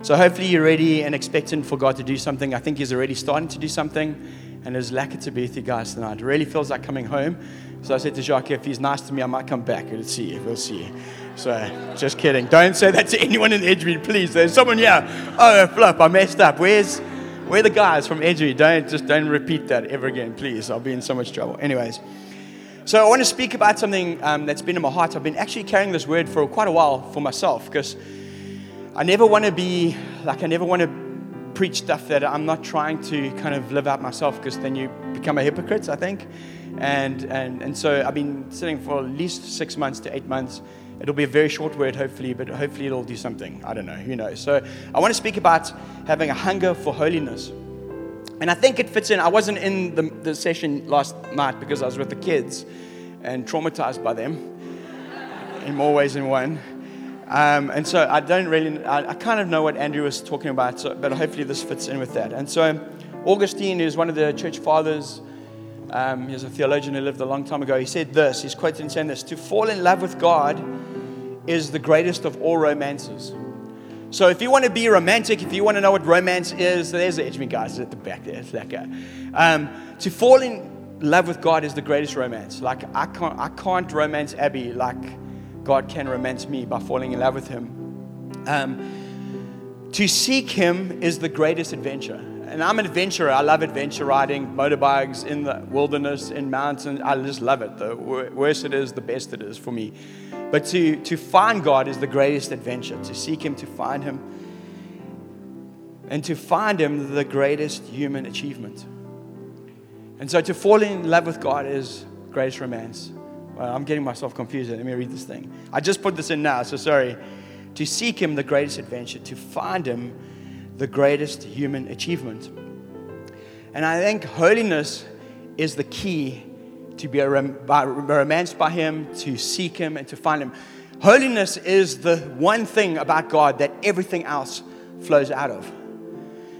So hopefully you're ready and expectant for God to do something. I think He's already starting to do something. And be with you guys tonight. It really feels like coming home. So I said to Jacques, if he's nice to me, I might come back. Let's see. We'll see. So just kidding. Don't say that to anyone in Edgemead, please. There's someone here. Oh, flip, I messed up. Where's where the guys from Edgemead? Don't just don't repeat that ever again, please. I'll be in so much trouble. Anyways. So I want to speak about something um, that's been in my heart. I've been actually carrying this word for quite a while for myself because I never want to be like I never want to preach stuff that I'm not trying to kind of live out myself because then you become a hypocrite, I think. And, and, and so I've been sitting for at least six months to eight months. It'll be a very short word, hopefully, but hopefully it'll do something. I don't know, who knows. So I want to speak about having a hunger for holiness. And I think it fits in. I wasn't in the, the session last night because I was with the kids and traumatized by them in more ways than one. Um, and so I don't really, I, I, kind of know what Andrew was talking about, so, but hopefully this fits in with that. And so Augustine, who's one of the church fathers, um, he's a theologian who lived a long time ago, he said this, he's quoted in saying this, to fall in love with God is the greatest of all romances. So if you want to be romantic, if you want to know what romance is, there's the Edgemead guys at the back there. It's that guy. Um, to fall in love with God is the greatest romance. Like I can't, I can't romance Abby like God can romance me by falling in love with Him. Um, to seek Him is the greatest adventure. And I'm an adventurer. I love adventure riding, motorbikes in the wilderness, in mountains. I just love it. The worse it is, the best it is for me. But to, to find God is the greatest adventure, to seek Him, to find Him. And to find Him, the greatest human achievement. And so to fall in love with God is greatest romance. Well, I'm getting myself confused. Let me read this thing. I just put this in now, so sorry. To seek Him, the greatest adventure. To find Him, the greatest human achievement. And I think holiness is the key to be romanced by Him, to seek Him, and to find Him. Holiness is the one thing about God that everything else flows out of.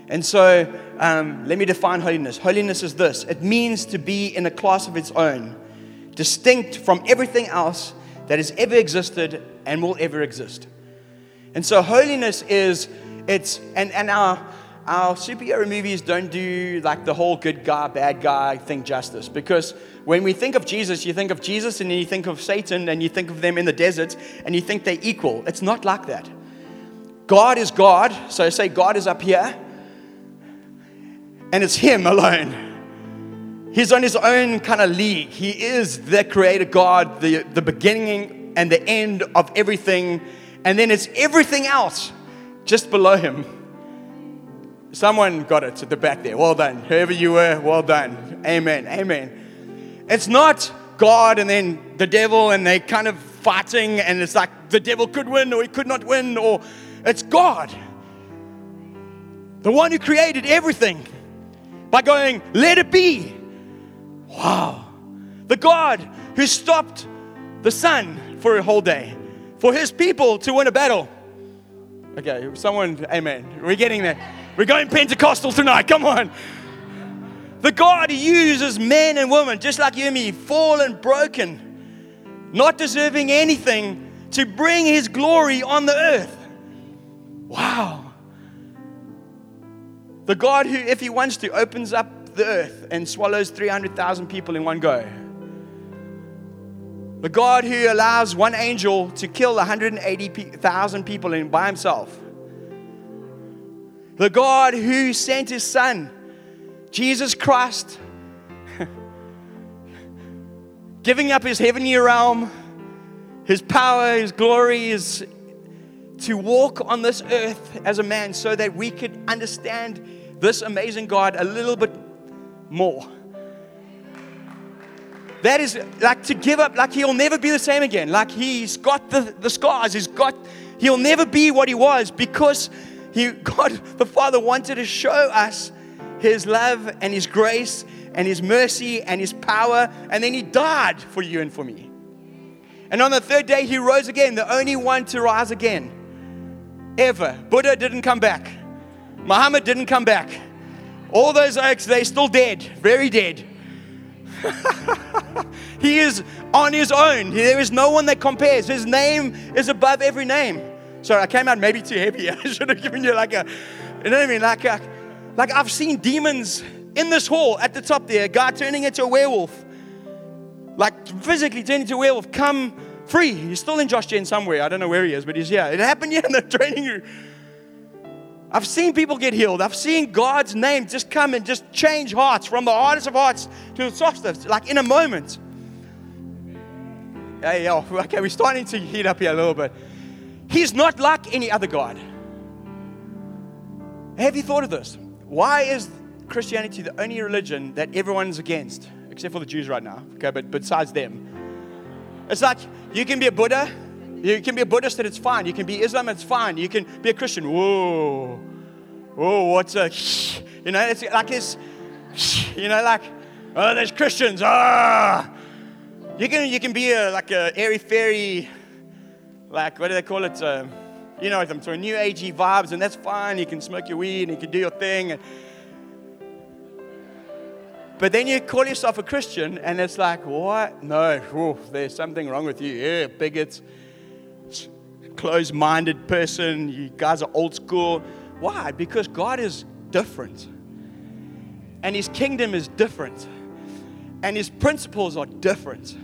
And so, um, let me define holiness. Holiness is this it means to be in a class of its own, distinct from everything else that has ever existed and will ever exist. And so, holiness is, it's, and, and our, our superhero movies don't do like the whole good guy, bad guy thing justice because when we think of Jesus, you think of Jesus and then you think of Satan and you think of them in the desert and you think they're equal. It's not like that. God is God. So say God is up here and it's Him alone. He's on His own kind of league. He is the creator God, the, the beginning and the end of everything. And then it's everything else just below Him. Someone got it at the back there. Well done. Whoever you were, well done. Amen. Amen. It's not God and then the devil and they kind of fighting and it's like the devil could win or he could not win or it's God. The one who created everything by going, let it be. Wow. The God who stopped the sun for a whole day for his people to win a battle. Okay, someone, amen. We're getting there. We're going Pentecostal tonight. Come on. The God uses men and women, just like you and me, fallen, broken, not deserving anything, to bring his glory on the earth. Wow. The God who, if he wants to, opens up the earth and swallows 300,000 people in one go. The God who allows one angel to kill 180,000 people in, by himself. The God who sent his son Jesus Christ giving up his heavenly realm, his power, his glory, is to walk on this earth as a man so that we could understand this amazing God a little bit more. That is like to give up, like he'll never be the same again. Like he's got the, the scars, he's got, he'll never be what he was because he, God the Father wanted to show us his love and His grace and His mercy and His power. And then He died for you and for me. And on the third day, He rose again, the only one to rise again ever. Buddha didn't come back, Muhammad didn't come back. All those oaks, they're still dead, very dead. he is on his own. There is no one that compares. His name is above every name. Sorry, I came out maybe too heavy. I should have given you like a, you know what I mean? Like, a, like I've seen demons in this hall at the top there, a guy turning into a werewolf. Like physically turning into a werewolf, come free. He's still in Josh Gen somewhere. I don't know where he is, but he's here. It happened here in the training room. I've seen people get healed. I've seen God's name just come and just change hearts from the hardest of hearts to the softest, like in a moment. Hey, yo, okay, we're starting to heat up here a little bit. He's not like any other God. Have you thought of this? Why is Christianity the only religion that everyone's against, except for the Jews right now? Okay, but besides them, it's like you can be a Buddha, you can be a Buddhist and it's fine. You can be Islam, and it's fine. You can be a Christian. Whoa, whoa, what's a, you know, it's like this, you know, like, oh, there's Christians. Ah, you can you can be a like a airy fairy, like what do they call it? Um, you know so new agey vibes, and that's fine. You can smoke your weed and you can do your thing. And, but then you call yourself a Christian, and it's like, what? No, there's something wrong with you. Yeah, bigots closed minded person. You guys are old school. Why? Because God is different. And His kingdom is different. And His principles are different.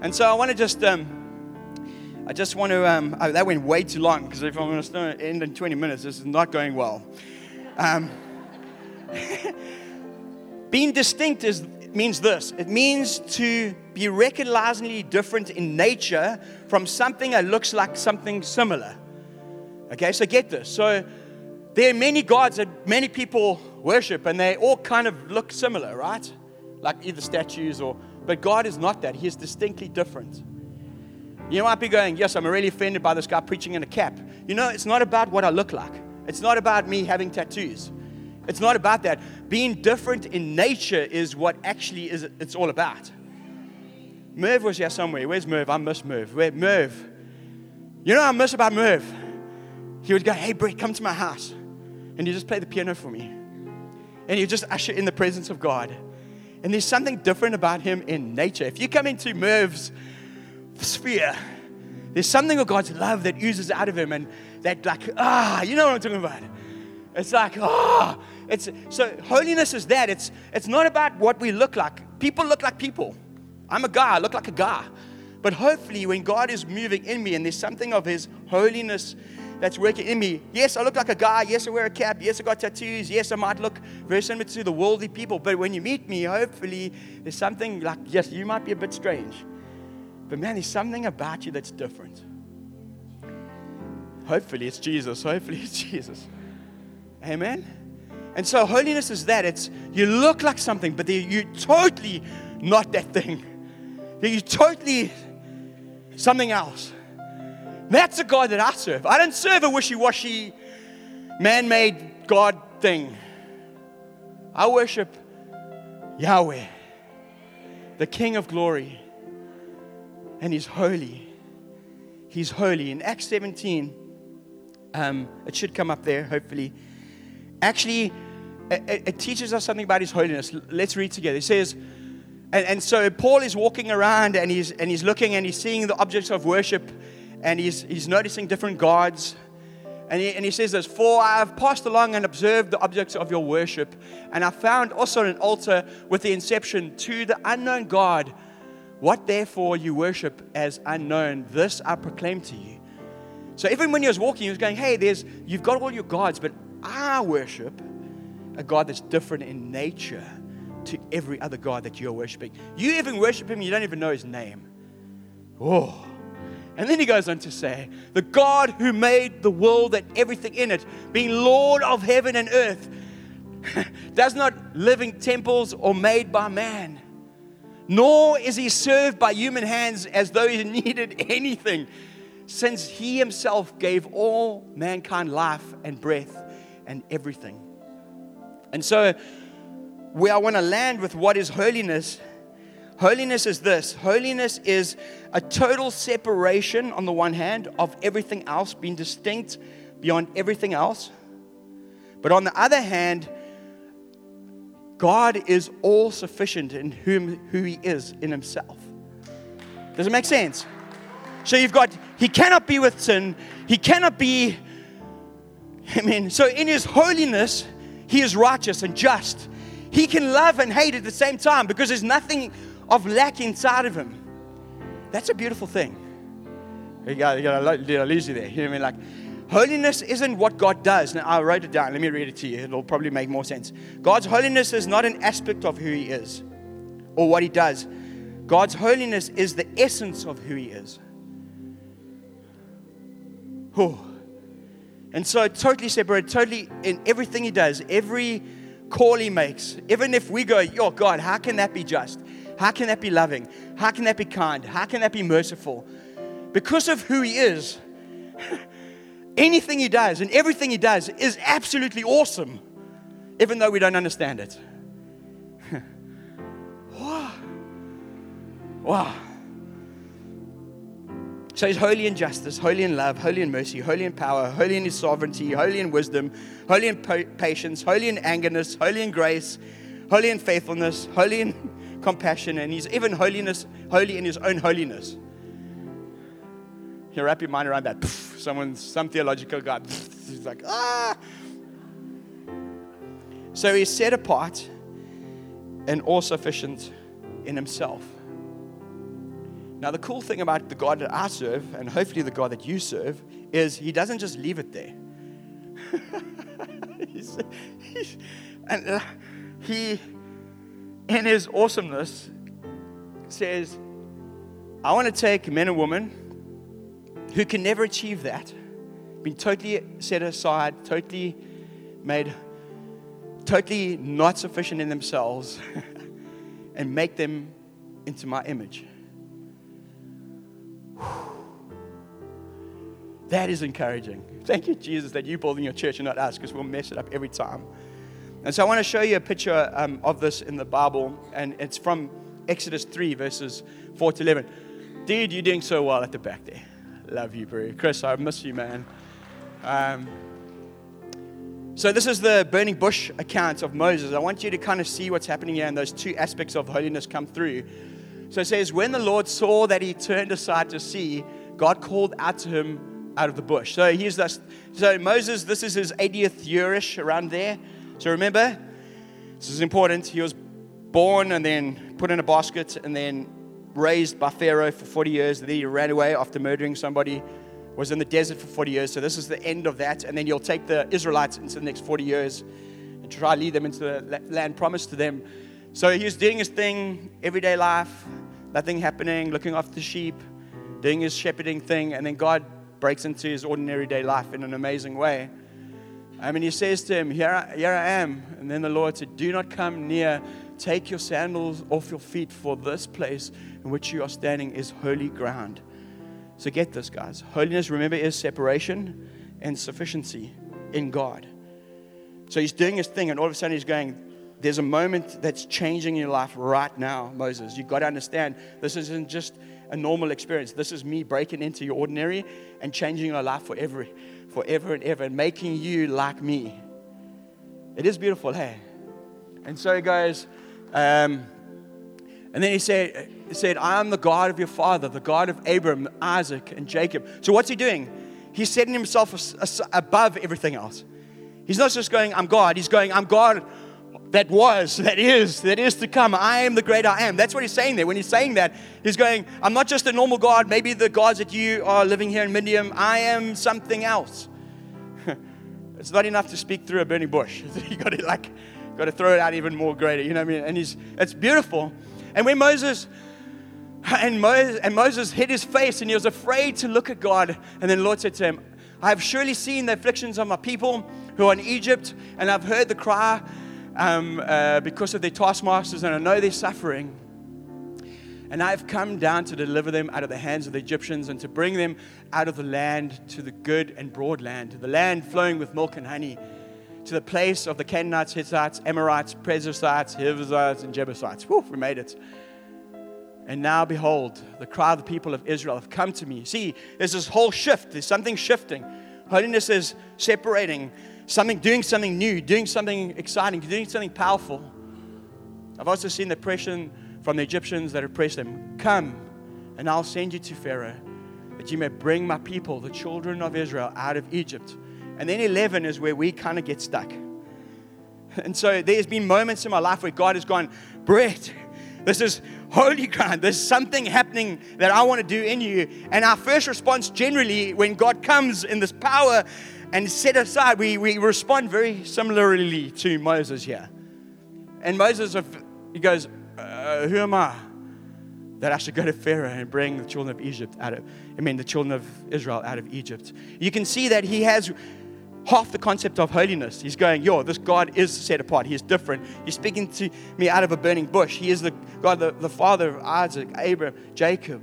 And so I want to just, um, I just want to, um, oh, that went way too long because if I'm going to end in 20 minutes, this is not going well. Um, being distinct is, means this it means to be recognizably different in nature from something that looks like something similar. Okay, so get this. So there are many gods that many people worship, and they all kind of look similar, right? Like either statues or, but God is not that. He is distinctly different. You might be going, Yes, I'm really offended by this guy preaching in a cap. You know, it's not about what I look like, it's not about me having tattoos. It's not about that. Being different in nature is what actually is it's all about. Merv was here somewhere. Where's Merv? I miss Merv. Where Merv? You know I miss about Merv? He would go, Hey Bret, come to my house. And you just play the piano for me. And you just usher in the presence of God. And there's something different about him in nature. If you come into Merv's sphere, there's something of God's love that oozes out of him and that like, ah, you know what I'm talking about. It's like, ah, it's so holiness is that. It's it's not about what we look like. People look like people. I'm a guy, I look like a guy. But hopefully when God is moving in me and there's something of his holiness that's working in me. Yes, I look like a guy. Yes, I wear a cap. Yes, I got tattoos. Yes, I might look very similar to the worldly people. But when you meet me, hopefully there's something like, yes, you might be a bit strange. But man, there's something about you that's different. Hopefully it's Jesus. Hopefully it's Jesus. Amen. And so holiness is that. It's you look like something, but you're totally not that thing. You're totally something else. That's a God that I serve. I don't serve a wishy washy, man made God thing. I worship Yahweh, the King of glory. And He's holy. He's holy. In Acts 17, um, it should come up there, hopefully. Actually, it, it, teaches us something about His holiness. Let's read together. It says, and, and so Paul is walking around and he's, and he's looking and he's seeing the objects of worship and he's, he's noticing different gods. And he, and he says this For I have passed along and observed the objects of your worship, and I found also an altar with the inscription to the unknown God. What therefore you worship as unknown, this I proclaim to you. So even when he was walking, he was going, Hey, there's you've got all your gods, but I worship a God that's different in nature to every other God that you're worshiping. You even worship him, you don't even know his name. Oh. And then he goes on to say, The God who made the world and everything in it, being Lord of heaven and earth, does not live in temples or made by man, nor is he served by human hands as though he needed anything, since he himself gave all mankind life and breath and everything. And so, where I want to land with what is holiness Holiness is this holiness is a total separation, on the one hand, of everything else, being distinct beyond everything else. But on the other hand, God is all sufficient in whom, who He is in Himself. Does it make sense? So you've got, he cannot be with sin. He cannot be, I mean, so in his holiness, he is righteous and just. He can love and hate at the same time because there's nothing of lack inside of him. That's a beautiful thing. You got, you got lose you there. You know what I mean? Like, holiness isn't what God does. Now, I wrote it down. Let me read it to you. It'll probably make more sense. God's holiness is not an aspect of who He is or what He does. God's holiness is the essence of who He is. Oh. And so, totally separate, totally in everything He does, every call He makes, even if we go, oh God, how can that be just? How can that be loving? How can that be kind? How can that be merciful? Because of who He is, anything He does and everything He does is absolutely awesome, even though we don't understand it. wow. wow. So he's holy in justice, holy in love, holy in mercy, holy in power, holy in his sovereignty, holy in wisdom, holy in patience, holy in angerness, holy in grace, holy in faithfulness, holy in compassion, and he's even holiness, holy in his own holiness. You wrap your mind around that. Someone, some theological guy, he's like, ah. So he's set apart and all sufficient in himself. Now, the cool thing about the God that I serve, and hopefully the God that you serve, is he doesn't just leave it there. he's, he's, and uh, he in his awesomeness, says, I want to take men and women who can never achieve that, been totally set aside, totally made, totally not sufficient in themselves, and make them into my image. That is encouraging. Thank you, Jesus, that you building your church and not us, because we'll mess it up every time. And so I want to show you a picture um, of this in the Bible, and it's from Exodus 3, verses 4 to 11. Dude, you're doing so well at the back there. Love you, bro. Chris, I miss you, man. Um, so, this is the burning bush account of Moses. I want you to kind of see what's happening here, and those two aspects of holiness come through. So, it says, When the Lord saw that he turned aside to see, God called out to him out of the bush. So, here's this. So, Moses, this is his 80th yearish around there. So remember, this is important. He was born and then put in a basket and then raised by Pharaoh for 40 years. Then he ran away after murdering somebody, was in the desert for 40 years. So this is the end of that. And then you'll take the Israelites into the next 40 years and try to lead them into the land promised to them. So he was doing his thing, everyday life, nothing happening, looking after the sheep, doing his shepherding thing. And then God breaks into his ordinary day life in an amazing way. I mean, he says to him, here I, here I am. And then the Lord said, Do not come near. Take your sandals off your feet, for this place in which you are standing is holy ground. So get this, guys. Holiness, remember, is separation and sufficiency in God. So he's doing his thing, and all of a sudden he's going, There's a moment that's changing your life right now, Moses. You've got to understand this isn't just a normal experience. This is me breaking into your ordinary and changing your life forever forever and ever and making you like me. It is beautiful, hey? And so he goes, um, and then he said, he said, I am the God of your father, the God of Abram, Isaac, and Jacob. So what's he doing? He's setting himself above everything else. He's not just going, I'm God. He's going, I'm God that was, that is, that is to come. I am the great I am. That's what he's saying there. When he's saying that, he's going, I'm not just a normal God, maybe the gods that you are living here in Midian. I am something else. it's not enough to speak through a burning bush. you got to like, got to throw it out even more greater. You know what I mean? And he's, it's beautiful. And when Moses, and Moses, and Moses hid his face and he was afraid to look at God. And then the Lord said to him, I have surely seen the afflictions of my people who are in Egypt, and I've heard the cry um, uh, because of their taskmasters, and I know they're suffering. And I've come down to deliver them out of the hands of the Egyptians and to bring them out of the land to the good and broad land, to the land flowing with milk and honey, to the place of the Canaanites, Hittites, Amorites, Perizzites, Hivites, and Jebusites. Whew, we made it. And now, behold, the cry of the people of Israel have come to me. See, there's this whole shift. There's something shifting. Holiness is separating something, doing something new, doing something exciting, doing something powerful. I've also seen the oppression from the Egyptians that oppressed them. Come, and I'll send you to Pharaoh. that you may bring my people, the children of Israel, out of Egypt. And then 11 is where we kind of get stuck. And so there's been moments in my life where God has gone, Bret, this is holy ground. There's something happening that I want to do in you. And our first response, generally, when God comes in this power and set aside, we, we respond very similarly to Moses here. And Moses, he goes, uh, Who am I? That I should go to Pharaoh and bring the children of Egypt out of, I mean, the children of Israel out of Egypt. You can see that he has half the concept of holiness. He's going, Yo, this God is set apart. He is different. He's speaking to me out of a burning bush. He is the God, the, the father of Isaac, Abraham, Jacob.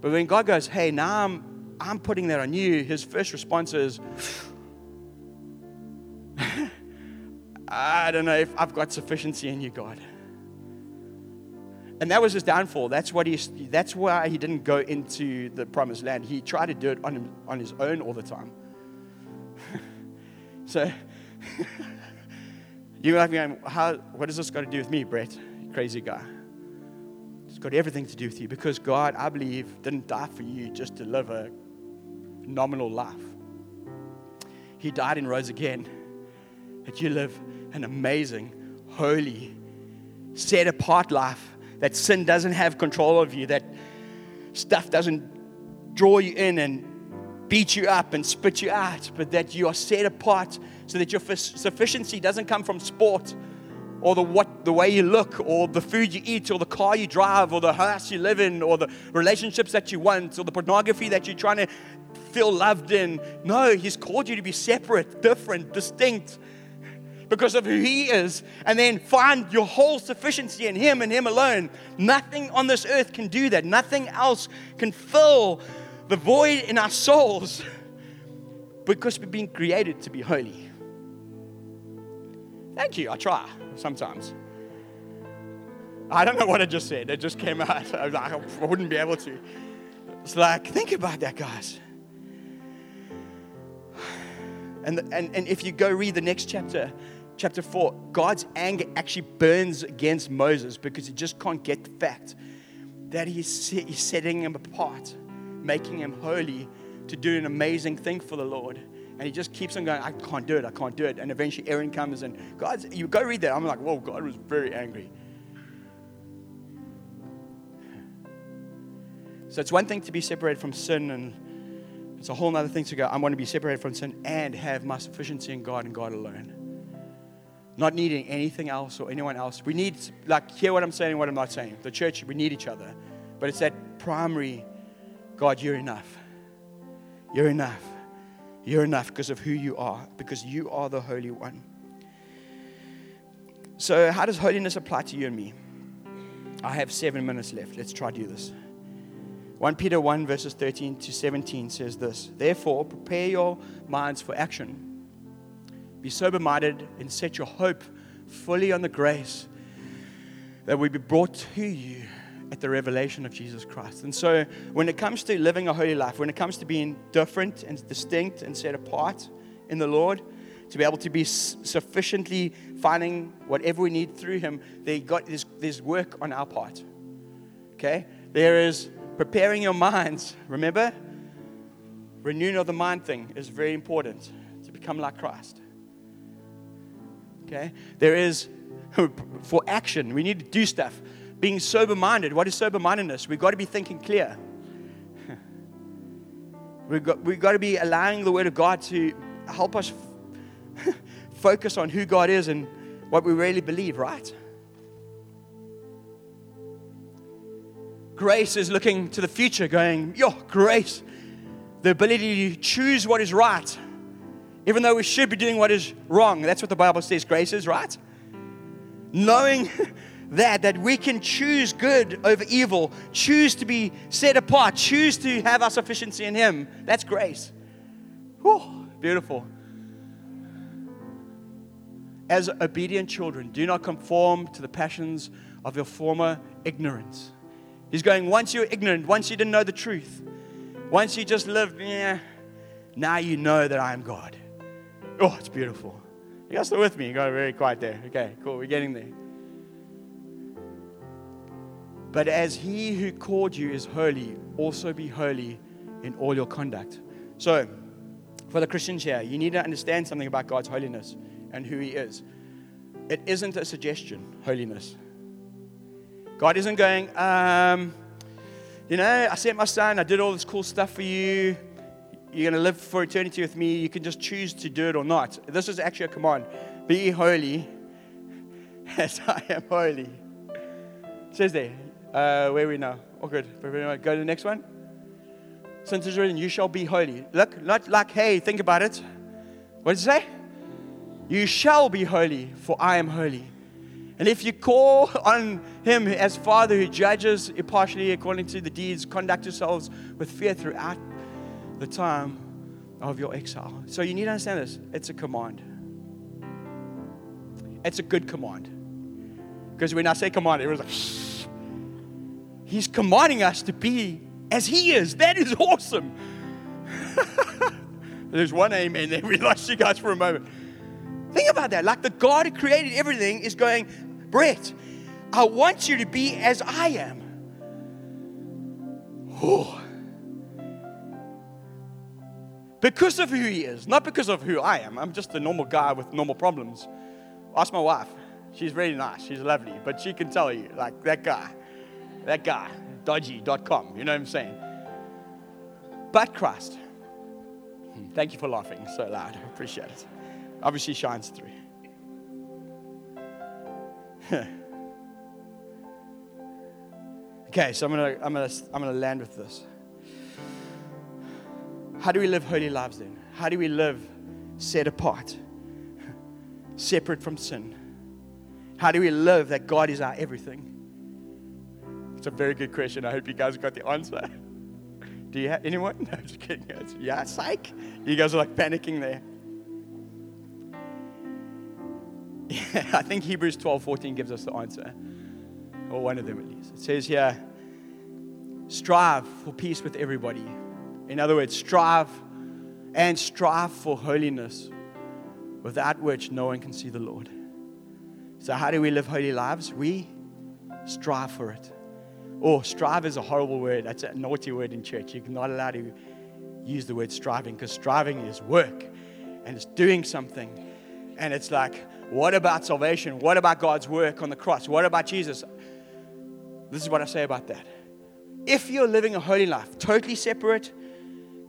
But when God goes, Hey, now I'm, I'm putting that on you, his first response is, I don't know if I've got sufficiency in you, God. And that was his downfall. That's, what he, that's why he didn't go into the promised land. He tried to do it on, him, on his own all the time. So you might be going, How, what this got to do with me, Bret? Crazy guy. It's got everything to do with you because God, I believe, didn't die for you just to live a nominal life. He died and rose again that you live an amazing, holy, set apart life, that sin doesn't have control of you, that stuff doesn't draw you in and beat you up and spit you out, but that you are set apart so that your sufficiency doesn't come from sport or the what the way you look or the food you eat or the car you drive or the house you live in or the relationships that you want or the pornography that you're trying to feel loved in. No, he's called you to be separate, different, distinct because of who he is and then find your whole sufficiency in him and him alone. Nothing on this earth can do that. Nothing else can fill the void in our souls because we've been created to be holy. Thank you. I try sometimes. I don't know what I just said. It just came out. I wouldn't be able to. It's like, think about that, guys. And, and, and if you go read the next chapter, chapter 4, God's anger actually burns against Moses because he just can't get the fact that he's, he's setting him apart making him holy to do an amazing thing for the Lord. And he just keeps on going, I can't do it, I can't do it. And eventually Aaron comes and God, you go read that. I'm like, whoa, God was very angry. So it's one thing to be separated from sin, and it's a whole other thing to go, I want to be separated from sin and have my sufficiency in God and God alone. Not needing anything else or anyone else. We need, like, hear what I'm saying what I'm not saying. The church, we need each other. But it's that primary God, you're enough. You're enough. You're enough because of who you are, because you are the Holy One. So, how does holiness apply to you and me? I have seven minutes left. Let's try to do this. 1 Peter 1, verses 13 to 17 says this Therefore, prepare your minds for action. Be sober minded and set your hope fully on the grace that will be brought to you at the revelation of Jesus Christ. And so, when it comes to living a holy life, when it comes to being different and distinct and set apart in the Lord, to be able to be sufficiently finding whatever we need through Him, they got, there's, there's work on our part. Okay? There is preparing your minds. Remember? Renewing of the mind thing is very important to become like Christ. Okay? There is for action. We need to do stuff being sober minded. What is sober mindedness? We've got to be thinking clear. we've, got, we've got to be allowing the Word of God to help us focus on who God is and what we really believe, right? Grace is looking to the future, going, Yo, grace, the ability to choose what is right, even though we should be doing what is wrong. That's what the Bible says grace is, right? Knowing that, that we can choose good over evil, choose to be set apart, choose to have our sufficiency in Him. That's grace. Whew, beautiful. As obedient children, do not conform to the passions of your former ignorance. He's going, once you're ignorant, once you didn't know the truth, once you just lived, yeah, now you know that I am God. Oh, it's beautiful. You guys still with me? You got very quiet there. Okay, cool. We're getting there. But as he who called you is holy, also be holy in all your conduct. So, for the Christians here, you need to understand something about God's holiness and who He is. It isn't a suggestion, holiness. God isn't going, um, you know, I sent my son, I did all this cool stuff for you. You're going to live for eternity with me. You can just choose to do it or not. This is actually a command be holy as I am holy. It says there, uh, where we now? Oh, good. Go to the next one. Since it's written, you shall be holy. Look, not like, hey, think about it. What does it say? You shall be holy, for I am holy. And if you call on him as Father who judges impartially according to the deeds, conduct yourselves with fear throughout the time of your exile. So you need to understand this it's a command. It's a good command. Because when I say command, everyone's like, He's commanding us to be as He is. That is awesome. There's one amen there. We lost you guys for a moment. Think about that. Like the God who created everything is going, Bret, I want you to be as I am. Oh. Because of who he is, not because of who I am. I'm just a normal guy with normal problems. Ask my wife. She's really nice. She's lovely. But she can tell you, like, that guy, that guy, dodgy.com. You know what I'm saying? But Christ. Hmm, thank you for laughing so loud. I appreciate it. Obviously shines through. okay, so I'm gonna, I'm, gonna, I'm gonna land with this. How do we live holy lives then? How do we live set apart, separate from sin? How do we live that God is our everything? It's a very good question. I hope you guys got the answer. Do you have anyone? No, just kidding. Yeah, psych. You guys are like panicking there. Yeah, I think Hebrews 12 14 gives us the answer, or one of them at least. It says here, strive for peace with everybody. In other words, strive and strive for holiness, without which no one can see the Lord. So, how do we live holy lives? We strive for it. Oh, strive is a horrible word. That's a naughty word in church. You're not allowed to use the word striving because striving is work and it's doing something. And it's like, what about salvation? What about God's work on the cross? What about Jesus? This is what I say about that. If you're living a holy life, totally separate,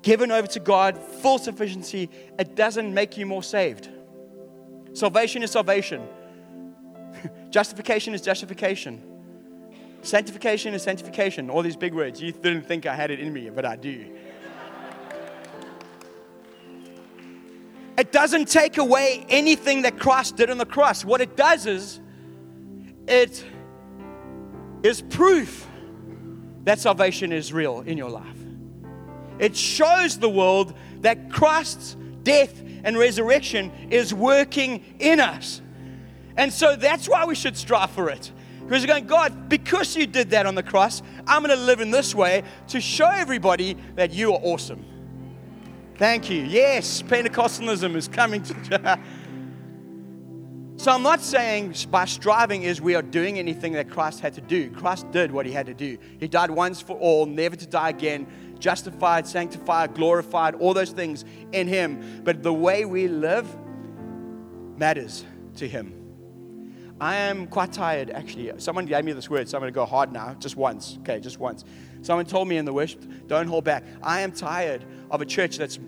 given over to God, full sufficiency, it doesn't make you more saved. Salvation is salvation, justification is justification. Sanctification is sanctification. All these big words. You didn't think I had it in me, but I do. It doesn't take away anything that Christ did on the cross. What it does is, it is proof that salvation is real in your life. It shows the world that Christ's death and resurrection is working in us. And so that's why we should strive for it. Because you're going, God, because you did that on the cross, I'm going to live in this way to show everybody that you are awesome. Thank you. Yes, Pentecostalism is coming to. so I'm not saying by striving is we are doing anything that Christ had to do. Christ did what he had to do. He died once for all, never to die again, justified, sanctified, glorified, all those things in him. But the way we live matters to him. I am quite tired, actually. Someone gave me this word, so I'm going to go hard now, just once. Okay, just once. Someone told me in the worship, don't hold back. I am tired of a church that's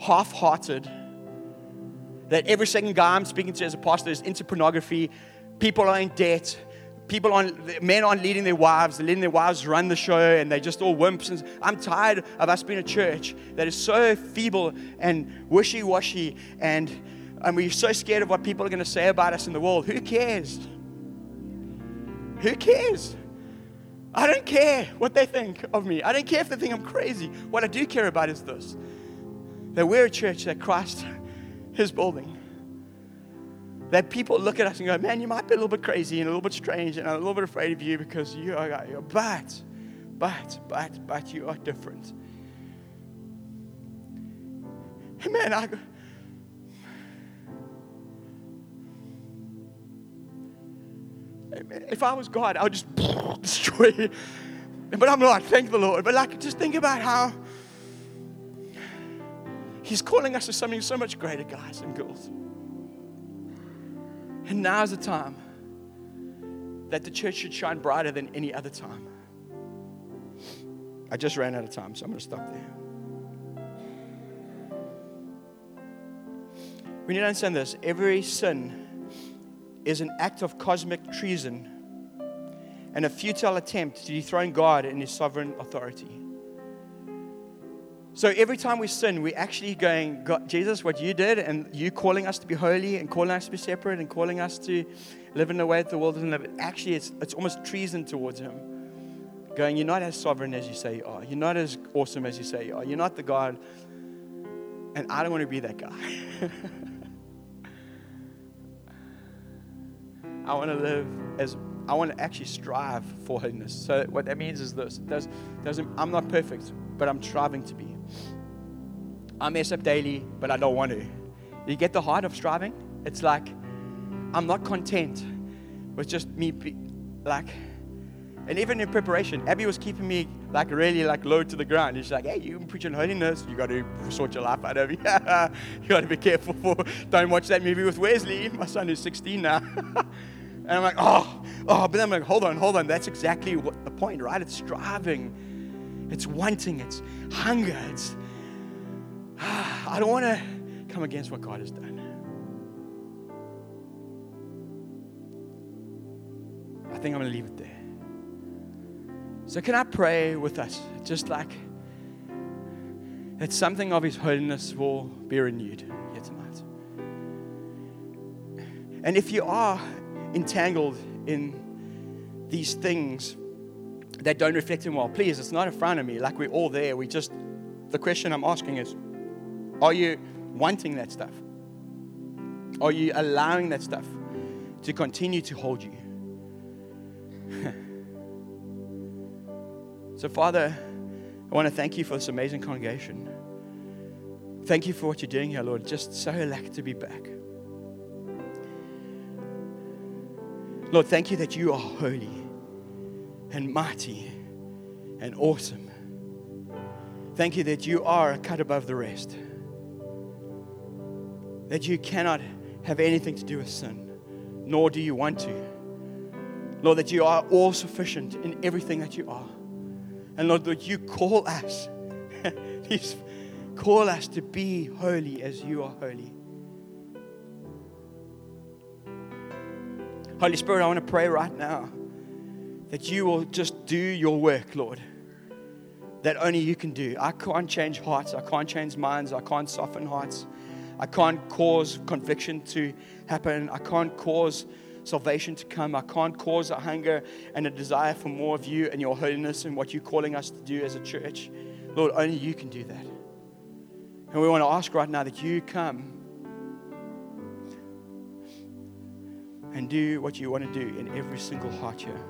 half hearted, that every second guy I'm speaking to as a pastor is into pornography, people are in debt. People on men aren't leading their wives, they're letting their wives run the show, and they're just all wimps. And I'm tired of us being a church that is so feeble and wishy-washy, and, and we're so scared of what people are going to say about us in the world. Who cares? Who cares? I don't care what they think of me. I don't care if they think I'm crazy. What I do care about is this that we're a church that Christ is building. That people look at us and go, man, you might be a little bit crazy and a little bit strange and I'm a little bit afraid of you because you are, but, but, but, but you are different. man, I, if I was God, I would just destroy you. But I'm not, thank the Lord. But like, just think about how He's calling us to something so much greater, guys and girls. And now is the time that the church should shine brighter than any other time. I just ran out of time, so I'm going to stop there. We need to understand this every sin is an act of cosmic treason and a futile attempt to dethrone God and His sovereign authority. So every time we sin, we're actually going, God, Jesus, what you did, and you calling us to be holy and calling us to be separate and calling us to live in a way that the world doesn't live. Actually, it's, it's almost treason towards Him. Going, you're not as sovereign as you say you are. You're not as awesome as you say you are. You're not the God. And I don't want to be that guy. I want to live as I want to actually strive for holiness. So what that means is this: does, doesn't, I'm not perfect, but I'm striving to be. I mess up daily, but I don't want to. You get the heart of striving? It's like I'm not content with just me, be, like, and even in preparation, Abby was keeping me like really like low to the ground. She's like, "Hey, you preaching holiness, you got to sort your life out of you. you got to be careful for. Don't watch that movie with Wesley. My son is 16 now." and I'm like, "Oh, oh," but then I'm like, "Hold on, hold on. That's exactly what the point, right? It's striving, it's wanting, it's hunger, it's ah, I don't want to come against what God has done. I think I'm going to leave it there. So, can I pray with us? Just like that something of His holiness will be renewed here tonight. And if you are entangled in these things that don't reflect Him well, please, it's not in front of me. Like we're all there. We just, the question I'm asking is, are you wanting that stuff? Are you allowing that stuff to continue to hold you? so, Father, I want to thank you for this amazing congregation. Thank you for what you're doing here, Lord. Just so lucky to be back. Lord, thank you that you are holy and mighty and awesome. Thank you that you are cut above the rest that you cannot have anything to do with sin, nor do you want to. Lord, that you are all sufficient in everything that you are. And Lord, that you call us, please call us to be holy as you are holy. Holy Spirit, I want to pray right now that you will just do your work, Lord, that only you can do. I can't change hearts, I can't change minds, I can't soften hearts. I can't cause conviction to happen. I can't cause salvation to come. I can't cause a hunger and a desire for more of you and your holiness and what you're calling us to do as a church. Lord, only you can do that. And we want to ask right now that you come and do what you want to do in every single heart here.